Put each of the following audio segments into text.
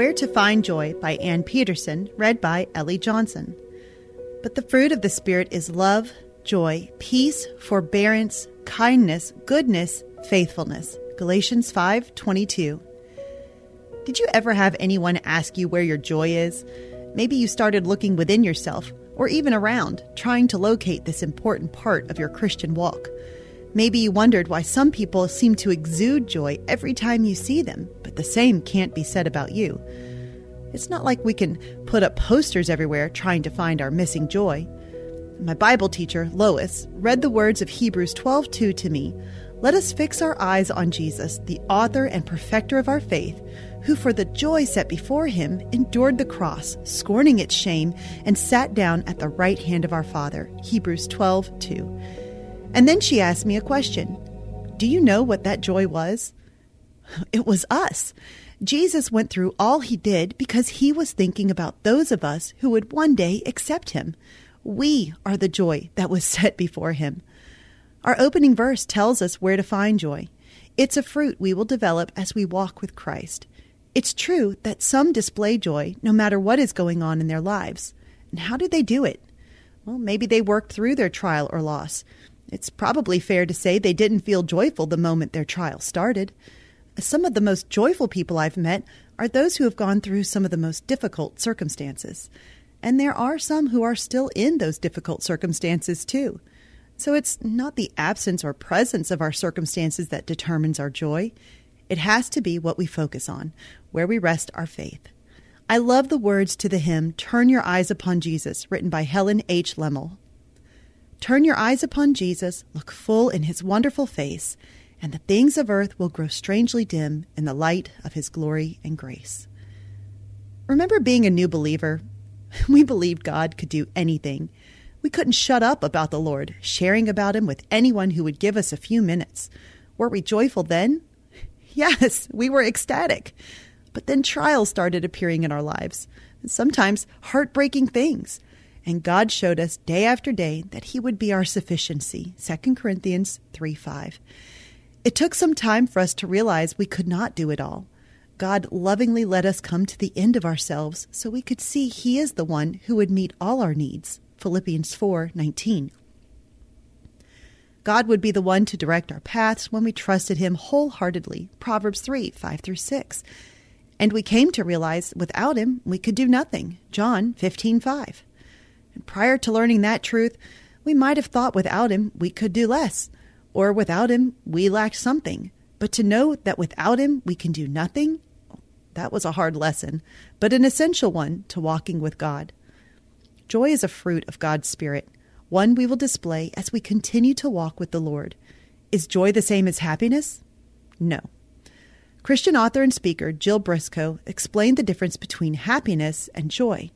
Where to Find Joy by Ann Peterson, read by Ellie Johnson. But the fruit of the Spirit is love, joy, peace, forbearance, kindness, goodness, faithfulness. Galatians 5:22. Did you ever have anyone ask you where your joy is? Maybe you started looking within yourself or even around, trying to locate this important part of your Christian walk. Maybe you wondered why some people seem to exude joy every time you see them, but the same can't be said about you. It's not like we can put up posters everywhere trying to find our missing joy. My Bible teacher, Lois, read the words of Hebrews 12:2 to me. Let us fix our eyes on Jesus, the author and perfecter of our faith, who for the joy set before him endured the cross, scorning its shame, and sat down at the right hand of our Father. Hebrews 12:2. And then she asked me a question. Do you know what that joy was? It was us. Jesus went through all he did because he was thinking about those of us who would one day accept him. We are the joy that was set before him. Our opening verse tells us where to find joy. It's a fruit we will develop as we walk with Christ. It's true that some display joy no matter what is going on in their lives. And how did they do it? Well, maybe they worked through their trial or loss. It's probably fair to say they didn't feel joyful the moment their trial started. Some of the most joyful people I've met are those who have gone through some of the most difficult circumstances. And there are some who are still in those difficult circumstances too. So it's not the absence or presence of our circumstances that determines our joy. It has to be what we focus on, where we rest our faith. I love the words to the hymn Turn Your Eyes Upon Jesus, written by Helen H. Lemmel. Turn your eyes upon Jesus, look full in his wonderful face, and the things of earth will grow strangely dim in the light of his glory and grace. Remember being a new believer? We believed God could do anything. We couldn't shut up about the Lord, sharing about him with anyone who would give us a few minutes. Were we joyful then? Yes, we were ecstatic. But then trials started appearing in our lives, and sometimes heartbreaking things. And God showed us day after day that He would be our sufficiency. 2 Corinthians 3 5. It took some time for us to realize we could not do it all. God lovingly let us come to the end of ourselves so we could see He is the one who would meet all our needs. Philippians 4:19. God would be the one to direct our paths when we trusted Him wholeheartedly. Proverbs 3 5 through 6. And we came to realize without Him we could do nothing. John 15 5. Prior to learning that truth, we might have thought without Him we could do less or without him, we lacked something. But to know that without him, we can do nothing, that was a hard lesson, but an essential one to walking with God. Joy is a fruit of God's Spirit, one we will display as we continue to walk with the Lord. Is joy the same as happiness? No. Christian author and speaker Jill Briscoe explained the difference between happiness and joy.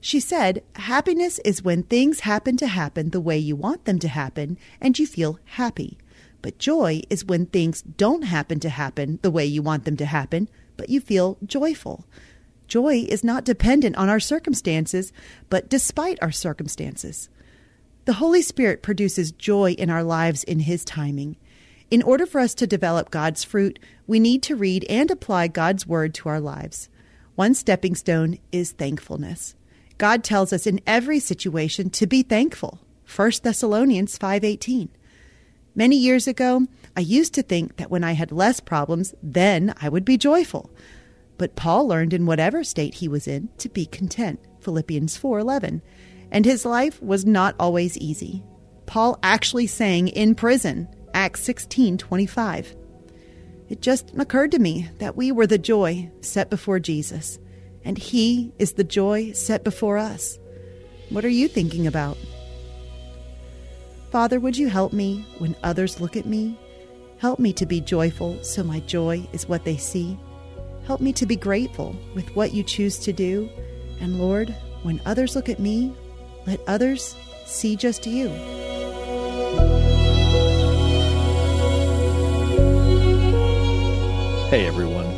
She said, Happiness is when things happen to happen the way you want them to happen and you feel happy. But joy is when things don't happen to happen the way you want them to happen, but you feel joyful. Joy is not dependent on our circumstances, but despite our circumstances. The Holy Spirit produces joy in our lives in His timing. In order for us to develop God's fruit, we need to read and apply God's Word to our lives. One stepping stone is thankfulness. God tells us in every situation to be thankful. 1 Thessalonians 5:18. Many years ago, I used to think that when I had less problems, then I would be joyful. But Paul learned in whatever state he was in to be content. Philippians 4:11. And his life was not always easy. Paul actually sang in prison. Acts 16:25. It just occurred to me that we were the joy set before Jesus and He is the joy set before us. What are you thinking about? Father, would you help me when others look at me? Help me to be joyful so my joy is what they see. Help me to be grateful with what you choose to do. And Lord, when others look at me, let others see just you. Hey everyone.